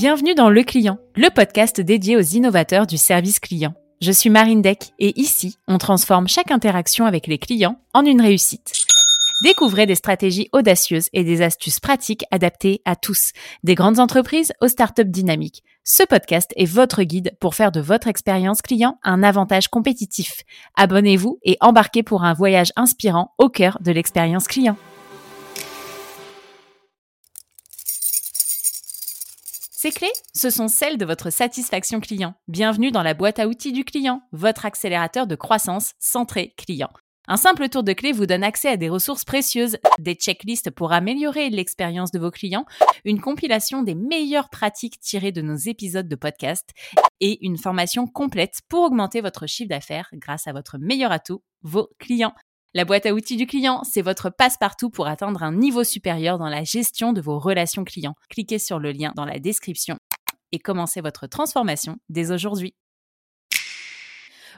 Bienvenue dans Le Client, le podcast dédié aux innovateurs du service client. Je suis Marine Deck et ici, on transforme chaque interaction avec les clients en une réussite. Découvrez des stratégies audacieuses et des astuces pratiques adaptées à tous, des grandes entreprises aux startups dynamiques. Ce podcast est votre guide pour faire de votre expérience client un avantage compétitif. Abonnez-vous et embarquez pour un voyage inspirant au cœur de l'expérience client. Ces clés, ce sont celles de votre satisfaction client. Bienvenue dans la boîte à outils du client, votre accélérateur de croissance centré client. Un simple tour de clé vous donne accès à des ressources précieuses, des checklists pour améliorer l'expérience de vos clients, une compilation des meilleures pratiques tirées de nos épisodes de podcast et une formation complète pour augmenter votre chiffre d'affaires grâce à votre meilleur atout, vos clients. La boîte à outils du client, c'est votre passe-partout pour atteindre un niveau supérieur dans la gestion de vos relations clients. Cliquez sur le lien dans la description et commencez votre transformation dès aujourd'hui.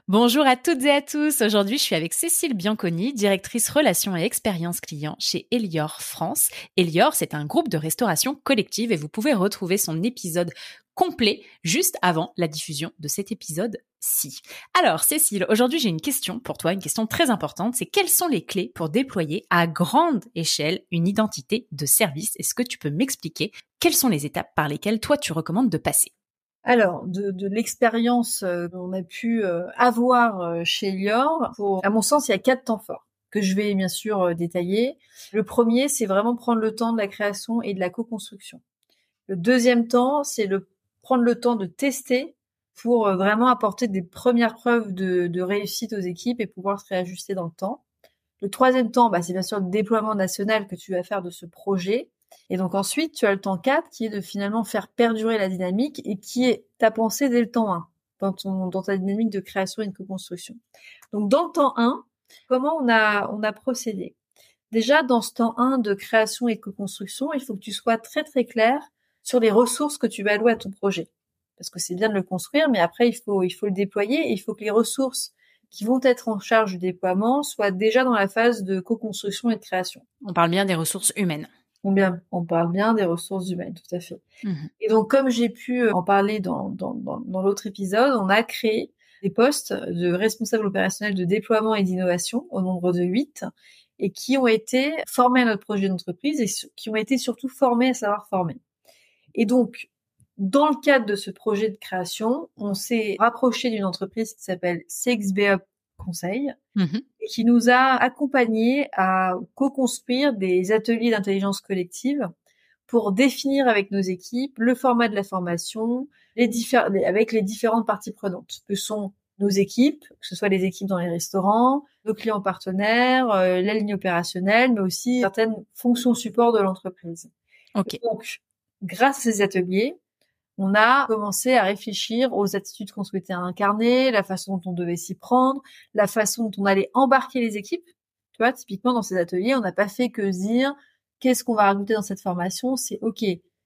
Bonjour à toutes et à tous. Aujourd'hui, je suis avec Cécile Bianconi, directrice relations et expérience client chez Elior France. Elior, c'est un groupe de restauration collective et vous pouvez retrouver son épisode complet juste avant la diffusion de cet épisode-ci. Alors, Cécile, aujourd'hui, j'ai une question pour toi, une question très importante. C'est quelles sont les clés pour déployer à grande échelle une identité de service? Est-ce que tu peux m'expliquer quelles sont les étapes par lesquelles toi, tu recommandes de passer? Alors, de, de l'expérience euh, qu'on a pu euh, avoir euh, chez Lior, pour, à mon sens, il y a quatre temps forts que je vais bien sûr détailler. Le premier, c'est vraiment prendre le temps de la création et de la co-construction. Le deuxième temps, c'est le prendre le temps de tester pour vraiment apporter des premières preuves de, de, réussite aux équipes et pouvoir se réajuster dans le temps. Le troisième temps, bah, c'est bien sûr le déploiement national que tu vas faire de ce projet. Et donc ensuite, tu as le temps 4 qui est de finalement faire perdurer la dynamique et qui est ta pensée dès le temps 1 dans, ton, dans ta dynamique de création et de co-construction. Donc dans le temps 1, comment on a, on a procédé? Déjà, dans ce temps 1 de création et de co-construction, il faut que tu sois très très clair sur les ressources que tu vas allouer à ton projet. Parce que c'est bien de le construire, mais après, il faut, il faut le déployer et il faut que les ressources qui vont être en charge du déploiement soient déjà dans la phase de co-construction et de création. On parle bien des ressources humaines. On, bien, on parle bien des ressources humaines, tout à fait. Mmh et donc, comme j'ai pu euh, en parler dans, dans, dans, dans l'autre épisode, on a créé des postes de responsables opérationnels de déploiement et d'innovation au nombre de huit et qui ont été formés à notre projet d'entreprise et qui ont été surtout formés à savoir former. Et donc, dans le cadre de ce projet de création, on s'est rapproché d'une entreprise qui s'appelle CXBA Conseil mmh et qui nous a accompagnés à co-construire des ateliers d'intelligence collective pour définir avec nos équipes le format de la formation, les avec les différentes parties prenantes, que sont nos équipes, que ce soit les équipes dans les restaurants, nos clients partenaires, euh, la ligne opérationnelle, mais aussi certaines fonctions support de l'entreprise. Okay. Donc, grâce à ces ateliers, on a commencé à réfléchir aux attitudes qu'on souhaitait incarner, la façon dont on devait s'y prendre, la façon dont on allait embarquer les équipes. Tu vois, typiquement dans ces ateliers, on n'a pas fait que dire qu'est-ce qu'on va rajouter dans cette formation, c'est OK,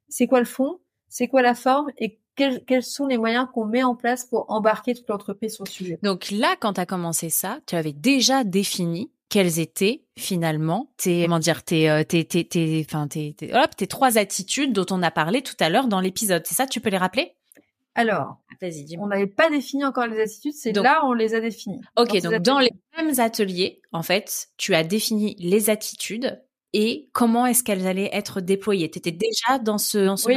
c'est quoi le fond, c'est quoi la forme? Et quels, sont les moyens qu'on met en place pour embarquer toute l'entreprise sur le sujet? Donc là, quand tu as commencé ça, tu avais déjà défini quelles étaient finalement tes comment dire tes euh, tes tes tes enfin tes, tes, hop, tes trois attitudes dont on a parlé tout à l'heure dans l'épisode. C'est ça, tu peux les rappeler? Alors, dis On n'avait pas défini encore les attitudes, c'est là on les a définies. OK, donc dans les mêmes ateliers, en fait, tu as défini les attitudes et comment est-ce qu'elles allaient être déployées? Tu étais déjà dans ce dans ce oui.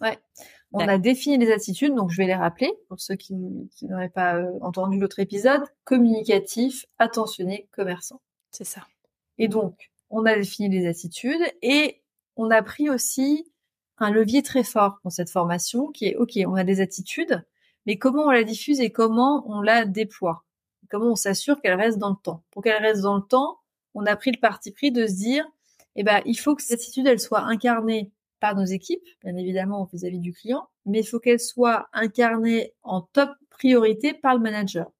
Ouais. On a défini les attitudes, donc je vais les rappeler pour ceux qui, qui n'auraient pas euh, entendu l'autre épisode. Communicatif, attentionné, commerçant. C'est ça. Et donc, on a défini les attitudes et on a pris aussi un levier très fort dans cette formation qui est, OK, on a des attitudes, mais comment on la diffuse et comment on la déploie? Comment on s'assure qu'elle reste dans le temps? Pour qu'elle reste dans le temps, on a pris le parti pris de se dire, eh ben, il faut que cette attitude, elle soit incarnée par nos équipes, bien évidemment vis-à-vis du client, mais il faut qu'elle soit incarnée en top priorité par le manager.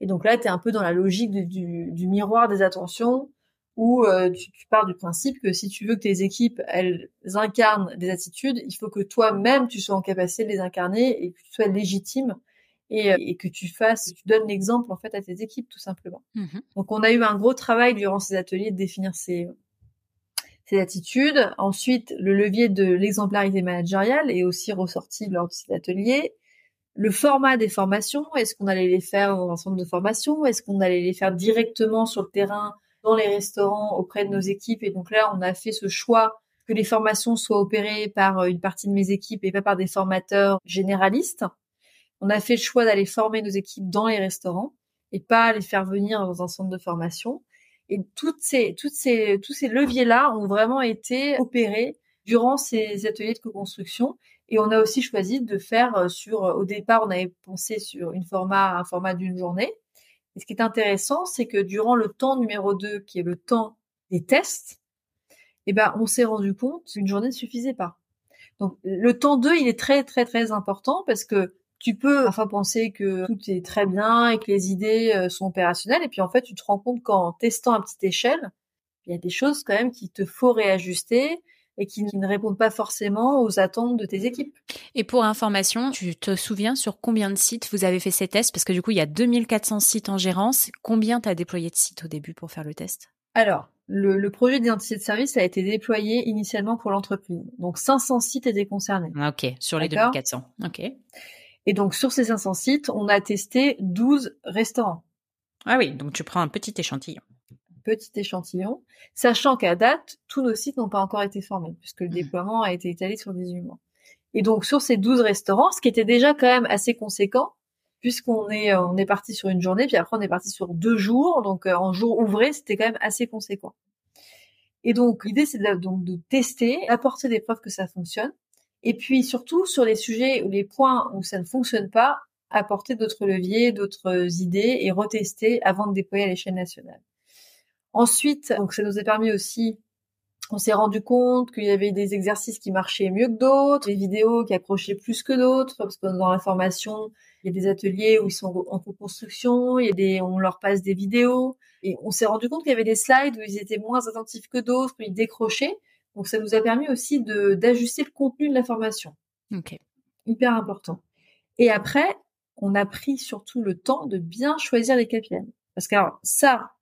Et donc là, tu es un peu dans la logique du, du, miroir des attentions, où euh, tu, tu, pars du principe que si tu veux que tes équipes, elles incarnent des attitudes, il faut que toi-même, tu sois en capacité de les incarner et que tu sois légitime et, et que tu fasses, tu donnes l'exemple en fait à tes équipes tout simplement. Mmh Donc on a eu un gros travail durant ces ateliers de définir ces, ces attitudes. Ensuite, le levier de l'exemplarité managériale est aussi ressorti lors de cet atelier. Le format des formations, est-ce qu'on allait les faire dans un centre de formation? Est-ce qu'on allait les faire directement sur le terrain, dans les restaurants, auprès de nos équipes? Et donc là, on a fait ce choix que les formations soient opérées par une partie de mes équipes et pas par des formateurs généralistes. On a fait le choix d'aller former nos équipes dans les restaurants et pas les faire venir dans un centre de formation. Et toutes ces, toutes ces, tous ces leviers-là ont vraiment été opérés durant ces ateliers de co-construction. Et on a aussi choisi de faire euh, sur, au départ, on avait pensé sur une format, un format d'une journée. Et ce qui est intéressant, c'est que durant le temps numéro 2, qui est le temps des tests, eh ben, on s'est rendu compte qu'une journée ne suffisait pas. Donc, le temps 2, il est très, très, très important parce que tu peux parfois penser que tout est très bien et que les idées euh, sont opérationnelles. Et puis en fait, tu te rends compte qu'en testant à petite échelle, il y a des choses quand même qu'il te faut réajuster et qui ne répondent pas forcément aux attentes de tes équipes. Et pour information, tu te souviens sur combien de sites vous avez fait ces tests? Parce que du coup, il y a 2400 sites en gérance. Combien tu as déployé de sites au début pour faire le test? Alors, le, le, projet d'identité de service a été déployé initialement pour l'entreprise. Donc 500 sites étaient concernés. Ok, sur les 2400. Ok. Et donc, sur ces 500 sites, on a testé 12 restaurants. Ah oui, donc tu prends un petit échantillon. Petit échantillon, sachant qu'à date, tous nos sites n'ont pas encore été formés, puisque le mmh. déploiement a été étalé sur 18 mois. Et donc, sur ces 12 restaurants, ce qui était déjà quand même assez conséquent, puisqu'on est, euh, on est parti sur une journée, puis après on est parti sur deux jours, donc euh, en jour ouvré, c'était quand même assez conséquent. Et donc, l'idée, c'est de, donc, de tester, apporter des preuves que ça fonctionne, et puis surtout sur les sujets ou les points où ça ne fonctionne pas, apporter d'autres leviers, d'autres idées et retester avant de déployer à l'échelle nationale. Ensuite, donc ça nous a permis aussi, on s'est rendu compte qu'il y avait des exercices qui marchaient mieux que d'autres, des vidéos qui accrochaient plus que d'autres, parce que dans la formation, il y a des ateliers où ils sont en co-construction, on leur passe des vidéos, et on s'est rendu compte qu'il y avait des slides où ils étaient moins attentifs que d'autres, où ils décrochaient. Donc ça nous a permis aussi de d'ajuster le contenu de la formation. Ok. Hyper important. Et après, on a pris surtout le temps de bien choisir les KPI. Parce que ça,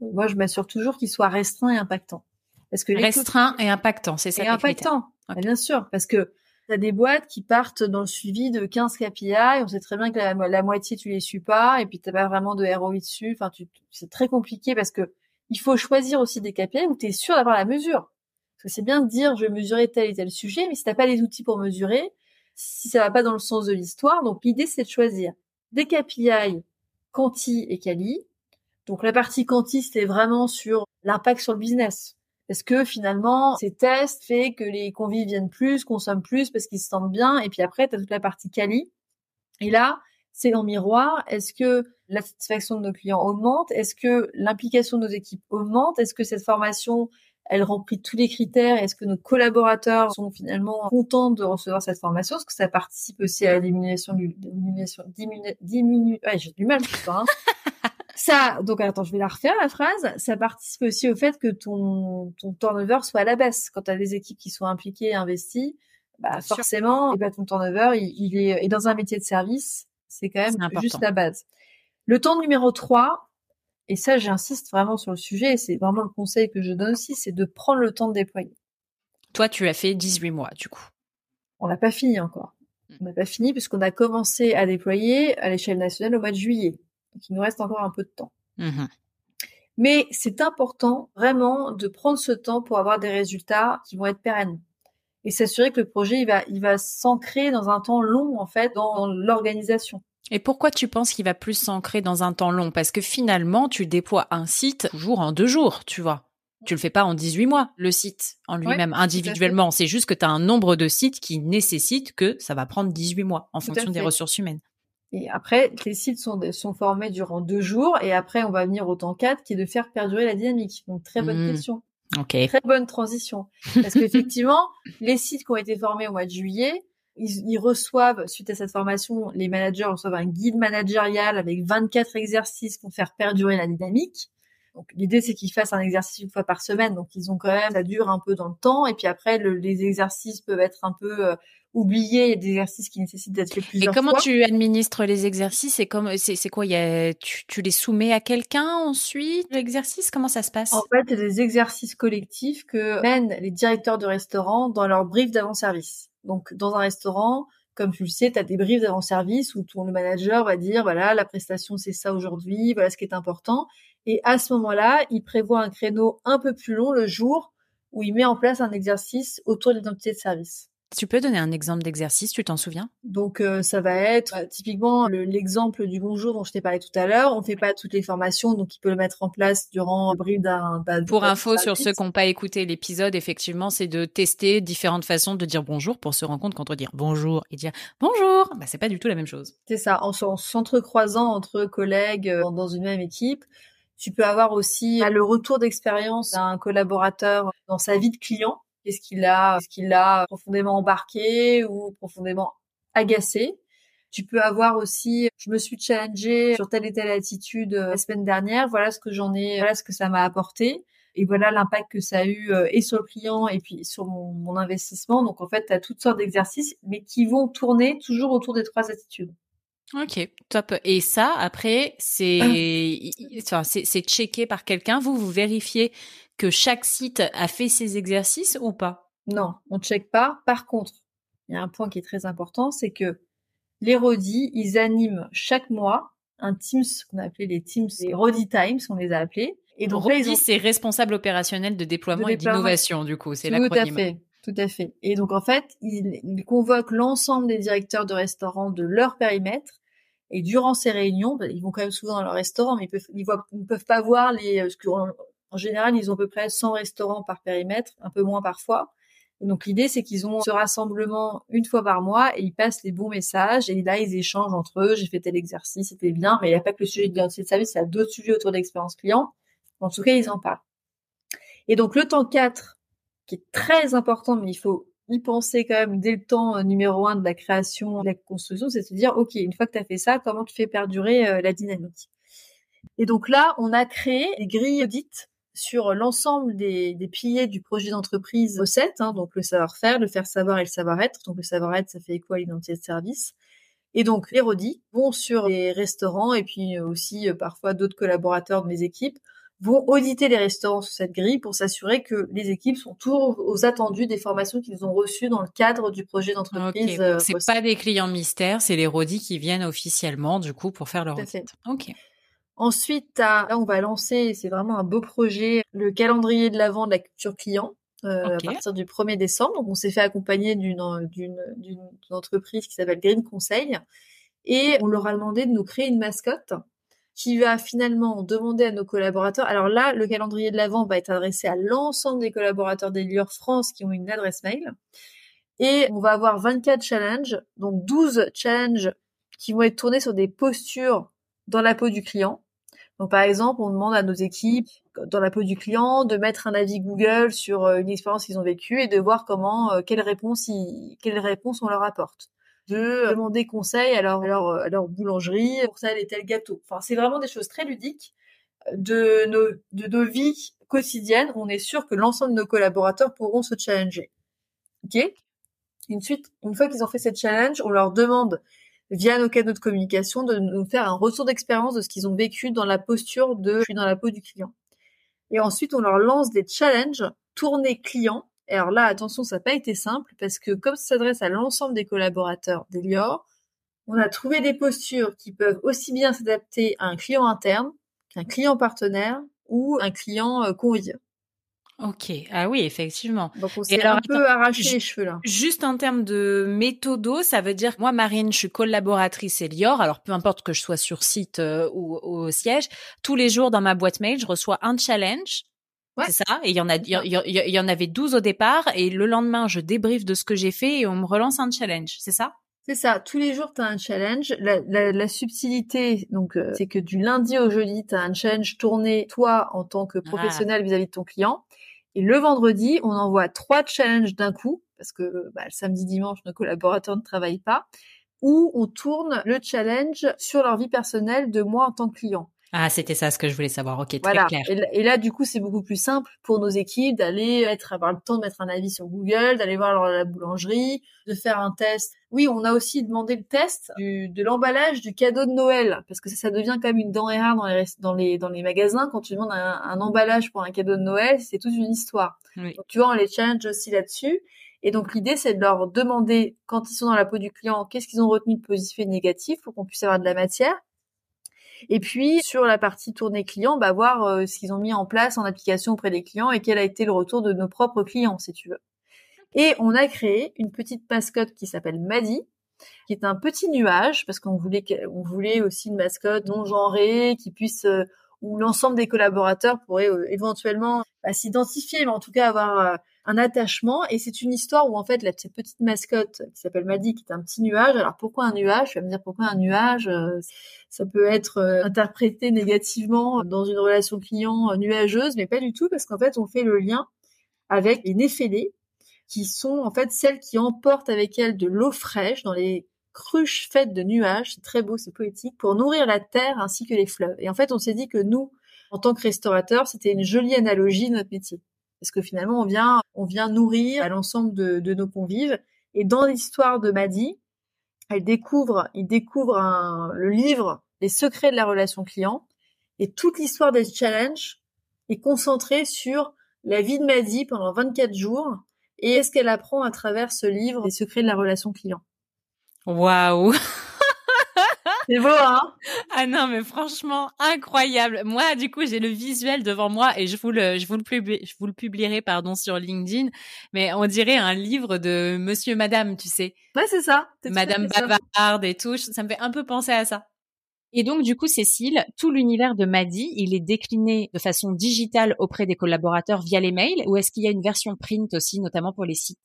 moi je m'assure toujours qu'ils soient restreints et impactants. Parce que restreint et impactant, c'est ça. Et impactant, bien sûr, parce que tu as des boîtes qui partent dans le suivi de 15 KPI, on sait très bien que la, moitié tu les suis pas, et puis t'as pas vraiment de ROI dessus. Enfin, c'est très compliqué parce que il faut choisir aussi des KPI où tu es sûr d'avoir la mesure. Parce que c'est bien de dire je vais mesurer tel et tel sujet, mais si t'as pas les outils pour mesurer, si ça va pas dans le sens de l'histoire, donc l'idée c'est de choisir des KPI quanti et quali. Donc la partie quanti c'était vraiment sur l'impact sur le business. Est-ce que finalement ces tests fait que les convives viennent plus, consomment plus parce qu'ils se sentent bien, et puis après tu as toute la partie quali. Et là, c'est en miroir. Est-ce que la satisfaction de nos clients augmente? Est-ce que l'implication de nos équipes augmente? Est-ce que cette formation, elle remplit tous les critères? Est-ce que nos collaborateurs sont finalement contents de recevoir cette formation? Est-ce que ça participe aussi à l'élimination du, l'élimination, diminue, ouais, j'ai du mal, hein. Ça, donc attends, je vais la refaire la phrase. Ça participe aussi au fait que ton ton turnover soit à la baisse. Quand tu as des équipes qui sont impliquées, et investies, bah forcément, et bah, ton turnover, il, il est et dans un métier de service, c'est quand même juste la base. Le temps numéro 3, et ça j'insiste vraiment sur le sujet, c'est vraiment le conseil que je donne aussi, c'est de prendre le temps de déployer. Toi, tu as fait 18 mois du coup. On n'a pas fini encore. Mm. On n'a pas fini puisqu'on a commencé à déployer à l'échelle nationale au mois de juillet. Donc il nous reste encore un peu de temps. Mmh Mais c'est important vraiment de prendre ce temps pour avoir des résultats qui vont être pérennes et s'assurer que le projet il va il va s'ancrer dans un temps long en fait dans, l'organisation. Et pourquoi tu penses qu'il va plus s'ancrer dans un temps long? Parce que finalement, tu déploies un site toujours en deux jours, tu vois. Tu le fais pas en 18 mois, le site en lui-même, individuellement. C'est juste que tu as un nombre de sites qui nécessite que ça va prendre 18 mois en fonction des ressources humaines. Et après, les sites sont, sont formés durant deux jours et après, on va venir au temps 4 qui est de faire perdurer la dynamique. Donc, très bonne mmh. question. Très bonne transition. Parce qu'effectivement, les sites qui ont été formés au mois de juillet, ils, reçoivent, suite à cette formation, les managers reçoivent un guide managérial avec 24 exercices pour faire perdurer la dynamique. Donc l'idée c'est qu'ils fassent un exercice une fois par semaine, donc ils ont quand même, ça dure un peu dans le temps, et puis après le, les exercices peuvent être un peu euh, oublier, il y a des exercices qui nécessitent d'être faits plusieurs fois. Et comment fois. tu administres les exercices C'est comme c'est c'est quoi il y a, tu, tu les soumets à quelqu'un ensuite? L'exercice Comment ça se passe? En fait, il y a des exercices collectifs que mènent les directeurs de restaurants dans leur brief d'avant-service. Donc dans un restaurant, comme tu le sais, tu as des briefs d'avant-service où ton le manager va dire voilà, la prestation c'est ça aujourd'hui, voilà ce qui est important et à ce moment-là, il prévoit un créneau un peu plus long le jour où il met en place un exercice autour de l'identité de service. Tu peux donner un exemple d'exercice, tu t'en souviens? Donc euh, ça va être euh, typiquement l'exemple du bonjour dont je t'ai parlé tout à l'heure. On fait pas toutes les formations, donc il peut le mettre en place durant le brief d'un. Pour info sur ceux qui n'ont pas écouté l'épisode, effectivement, c'est de tester différentes façons de dire bonjour pour se rendre compte qu'entre dire bonjour et dire bonjour, bah c'est pas du tout la même chose. C'est ça, en, en s'entrecroisant entre collègues euh, dans une même équipe. Tu peux avoir aussi le retour d'expérience d'un collaborateur dans sa vie de client Qu'est-ce qu'il a, ce qu'il a profondément embarqué ou profondément agacé. Tu peux avoir aussi, je me suis challengée sur telle et telle attitude euh, la semaine dernière. Voilà ce que j'en ai, voilà ce que ça m'a apporté. Et voilà l'impact que ça a eu euh, et sur le client et puis sur mon, mon investissement. Donc en fait, tu as toutes sortes d'exercices, mais qui vont tourner toujours autour des trois attitudes. Ok, top. Et ça, après, c'est enfin, c'est checké par quelqu'un. Vous, vous vérifiez que chaque site a fait ses exercices ou pas? Non, on ne check pas. Par contre, il y a un point qui est très important, c'est que les Rodi, ils animent chaque mois un Teams qu'on a appelé les Teams, les Rodi Times, on les a appelés. Et donc Rodi, c'est responsable opérationnel de déploiement, et d'innovation, du coup, c'est l'acronyme. Tout à fait. Tout à fait. Et donc en fait, ils, convoquent l'ensemble des directeurs de restaurants de leur périmètre. Et durant ces réunions, bah, ils vont quand même souvent dans leur restaurant, mais ils peuvent, ils, voient, ils peuvent pas voir les, ce que, en général, ils ont à peu près 100 restaurants par périmètre, un peu moins parfois. donc l'idée, c'est qu'ils ont ce rassemblement une fois par mois et ils passent les bons messages et là, ils échangent entre eux. J'ai fait tel exercice, c'était bien, mais il n'y a pas que le sujet de l'identité de service, il y a d'autres sujets autour de l'expérience client. En tout cas, ils en parlent. Et donc le temps 4, qui est très important, mais il faut y penser quand même dès le temps euh, numéro 1 de la création, de la construction, c'est de se dire, OK, une fois que tu as fait ça, comment tu fais perdurer euh, la dynamique? Et donc là, on a créé des grilles audit sur l'ensemble des, des, piliers du projet d'entreprise recette, hein, donc le savoir-faire, le faire savoir et le savoir-être. Donc le savoir-être, ça fait écho à l'identité de service. Et donc les rodis vont sur les restaurants et puis aussi euh, parfois d'autres collaborateurs de mes équipes vont auditer les restaurants sur cette grille pour s'assurer que les équipes sont toujours aux attendus des formations qu'ils ont reçues dans le cadre du projet d'entreprise. Okay. C'est pas des clients mystères, c'est les rodis qui viennent officiellement du coup pour faire leur audit. Ok. Ensuite, là, on va lancer, c'est vraiment un beau projet, le calendrier de l'avant de la culture client. Euh, à partir du 1er décembre. Donc, on s'est fait accompagner d'une d'une entreprise qui s'appelle Green Conseil et on leur a demandé de nous créer une mascotte qui va finalement demander à nos collaborateurs. Alors là, le calendrier de l'avant va être adressé à l'ensemble des collaborateurs d'Elior France qui ont une adresse mail. Et on va avoir 24 challenges, donc 12 challenges qui vont être tournés sur des postures dans la peau du client. Par exemple, on demande à nos équipes dans la peau du client de mettre un avis Google sur une expérience qu'ils ont vécue et de voir comment quelles réponses quelles réponses on leur apporte. De demander conseil à leur, boulangerie pour tel et tel gâteau. Enfin, c'est vraiment des choses très ludiques de nos, de nos vies quotidiennes. On est sûr que l'ensemble de nos collaborateurs pourront se challenger. Ok? Ensuite, une fois qu'ils ont fait cette challenge, on leur demande via nos canaux de communication, de nous faire un retour d'expérience de ce qu'ils ont vécu dans la posture de je suis dans la peau du client. Et ensuite, on leur lance des challenges tournés clients. Et alors là, attention, ça n'a pas été simple parce que comme ça s'adresse à l'ensemble des collaborateurs d'Elior, on a trouvé des postures qui peuvent aussi bien s'adapter à un client interne qu'un client partenaire ou un client euh, convivial. Ok, ah oui, effectivement. Donc on s'est un peu arraché les cheveux là. Juste en termes de méthodo, ça veut dire moi Marine, je suis collaboratrice Elior, alors peu importe que je sois sur site euh, ou au siège, tous les jours dans ma boîte mail, je reçois un challenge. Ouais. C'est ça, et il y en a, il y, y, en avait 12 au départ, et le lendemain, je débriefe de ce que j'ai fait et on me relance un challenge, c'est ça? C'est ça. Tous les jours, tu as un challenge. La, la, la subtilité, donc, euh, c'est que du lundi au jeudi, tu as un challenge tourné, toi, en tant que professionnel vis-à-vis -vis de ton client. Et le vendredi, on envoie trois challenges d'un coup, parce que bah, le samedi, dimanche, nos collaborateurs ne travaillent pas, où on tourne le challenge sur leur vie personnelle de moi en tant que client. Ah, c'était ça ce que je voulais savoir. Ok, très voilà. clair. Et, là, du coup, c'est beaucoup plus simple pour nos équipes d'aller être, avoir le temps de mettre un avis sur Google, d'aller voir la boulangerie, de faire un test. Oui, on a aussi demandé le test du, de l'emballage du cadeau de Noël, parce que ça, ça devient quand même une denrée rare dans les, dans les, dans les magasins. Quand tu demandes un, un emballage pour un cadeau de Noël, c'est toute une histoire. Oui. Donc, tu vois, on les challenge aussi là-dessus. Et donc l'idée, c'est de leur demander, quand ils sont dans la peau du client, qu'est-ce qu'ils ont retenu de positif et de négatif pour qu'on puisse avoir de la matière. Et puis sur la partie tournée client, bah voir euh, ce qu'ils ont mis en place en application auprès des clients et quel a été le retour de nos propres clients, si tu veux. Et on a créé une petite mascotte qui s'appelle Maddy, qui est un petit nuage parce qu'on voulait on voulait aussi une mascotte non genrée qui puisse euh, où l'ensemble des collaborateurs pourraient euh, éventuellement bah, s'identifier, mais en tout cas avoir euh, un attachement. Et c'est une histoire où en fait la, cette petite mascotte qui s'appelle Maddy, qui est un petit nuage. Alors pourquoi un nuage? Tu vas me dire pourquoi un nuage? Euh, Ça peut être interprété négativement dans une relation client nuageuse, mais pas du tout parce qu'en fait on fait le lien avec les néphélées qui sont en fait celles qui emportent avec elles de l'eau fraîche dans les cruche faite de nuages, c'est très beau, c'est poétique, pour nourrir la terre ainsi que les fleuves. Et en fait, on s'est dit que nous, en tant que restaurateurs, c'était une jolie analogie de notre métier. Parce que finalement, on vient, on vient nourrir à l'ensemble de, de, nos convives. Et dans l'histoire de Maddy, elle découvre, il découvre un, le livre Les secrets de la relation client. Et toute l'histoire des challenges est concentrée sur la vie de Maddy pendant 24 jours et est-ce qu'elle apprend à travers ce livre Les secrets de la relation client? Waouh C'est beau, hein? Ah non, mais franchement, incroyable. Moi, du coup, j'ai le visuel devant moi et je vous le, je vous le, publie, je vous le publierai, pardon, sur LinkedIn. Mais on dirait un livre de Monsieur, Madame, tu sais. Ouais, c'est ça. Madame Bavarde et tout. Ça me fait un peu penser à ça. Et donc, du coup, Cécile, tout l'univers de Madi, il est décliné de façon digitale auprès des collaborateurs via les mails ou est-ce qu'il y a une version print aussi, notamment pour les sites?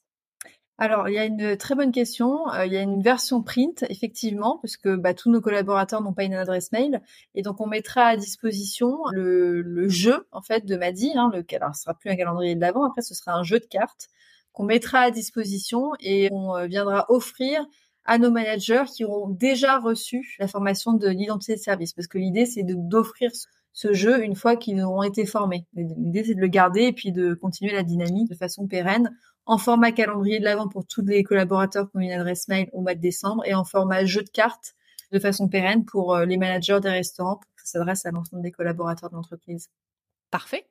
Alors, il y a une très bonne question. Euh, il y a une version print, effectivement, parce que bah, tous nos collaborateurs n'ont pas une adresse mail, et donc on mettra à disposition le, jeu en fait de Madi. Hein, le, alors, ce sera plus un calendrier de l'avant, après ce sera un jeu de cartes qu'on mettra à disposition et on euh, viendra offrir à nos managers qui auront déjà reçu la formation de l'identité de service, parce que l'idée c'est d'offrir ce jeu une fois qu'ils auront été formés. L'idée c'est de le garder et puis de continuer la dynamique de façon pérenne en format calendrier de l'avant pour tous les collaborateurs qui ont une adresse mail au mois de décembre et en format jeu de cartes de façon pérenne pour euh, les managers des restaurants pour que ça s'adresse à l'ensemble des collaborateurs de l'entreprise. Parfait.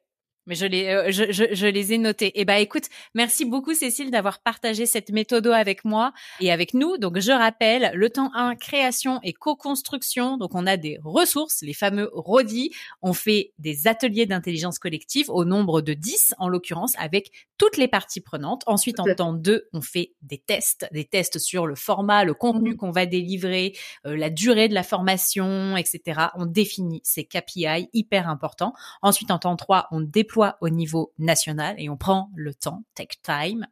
Mais je les, euh, je, je, je, les ai notés. Eh ben, écoute, merci beaucoup Cécile d'avoir partagé cette méthode avec moi et avec nous. Donc, je rappelle, le temps 1, création et co-construction. Donc, on a des ressources, les fameux RODI. On fait des ateliers d'intelligence collective au nombre de 10, en l'occurrence, avec toutes les parties prenantes. Ensuite, en temps 2, on fait des tests, des tests sur le format, le contenu mmh. qu'on va délivrer, euh, la durée de la formation, etc. On définit ces KPI hyper importants. Ensuite, en temps 3, on déploie au niveau national et on prend le temps, take time.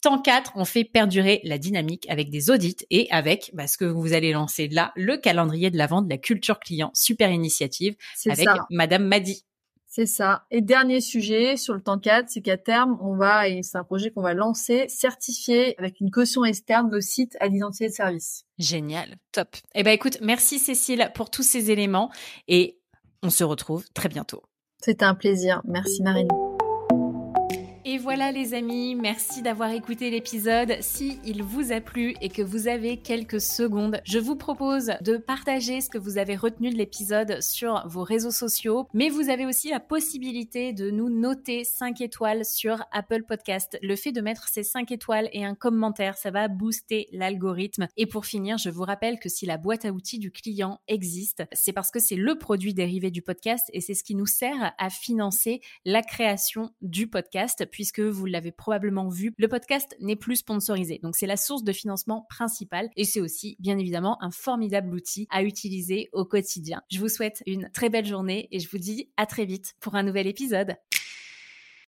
Temps 4, on fait perdurer la dynamique avec des audits et avec bah, ce que vous allez lancer là, le calendrier de la vente de la culture client. Super initiative avec Madame Madi. C'est ça. Et dernier sujet sur le temps 4, c'est qu'à terme, on va, et c'est un projet qu'on va lancer, certifier avec une caution externe le site à l'identité de service. Génial. Top. Eh ben, écoute, merci Cécile pour tous ces éléments et on se retrouve très bientôt. C'était un plaisir. Merci Marine. Et voilà les amis, merci d'avoir écouté l'épisode. Si il vous a plu et que vous avez quelques secondes, je vous propose de partager ce que vous avez retenu de l'épisode sur vos réseaux sociaux, mais vous avez aussi la possibilité de nous noter 5 étoiles sur Apple Podcast. Le fait de mettre ces 5 étoiles et un commentaire, ça va booster l'algorithme. Et pour finir, je vous rappelle que si la boîte à outils du client existe, c'est parce que c'est le produit dérivé du podcast et c'est ce qui nous sert à financer la création du podcast puisque vous l'avez probablement vu, le podcast n'est plus sponsorisé. Donc c'est la source de financement principale et c'est aussi bien évidemment un formidable outil à utiliser au quotidien. Je vous souhaite une très belle journée et je vous dis à très vite pour un nouvel épisode.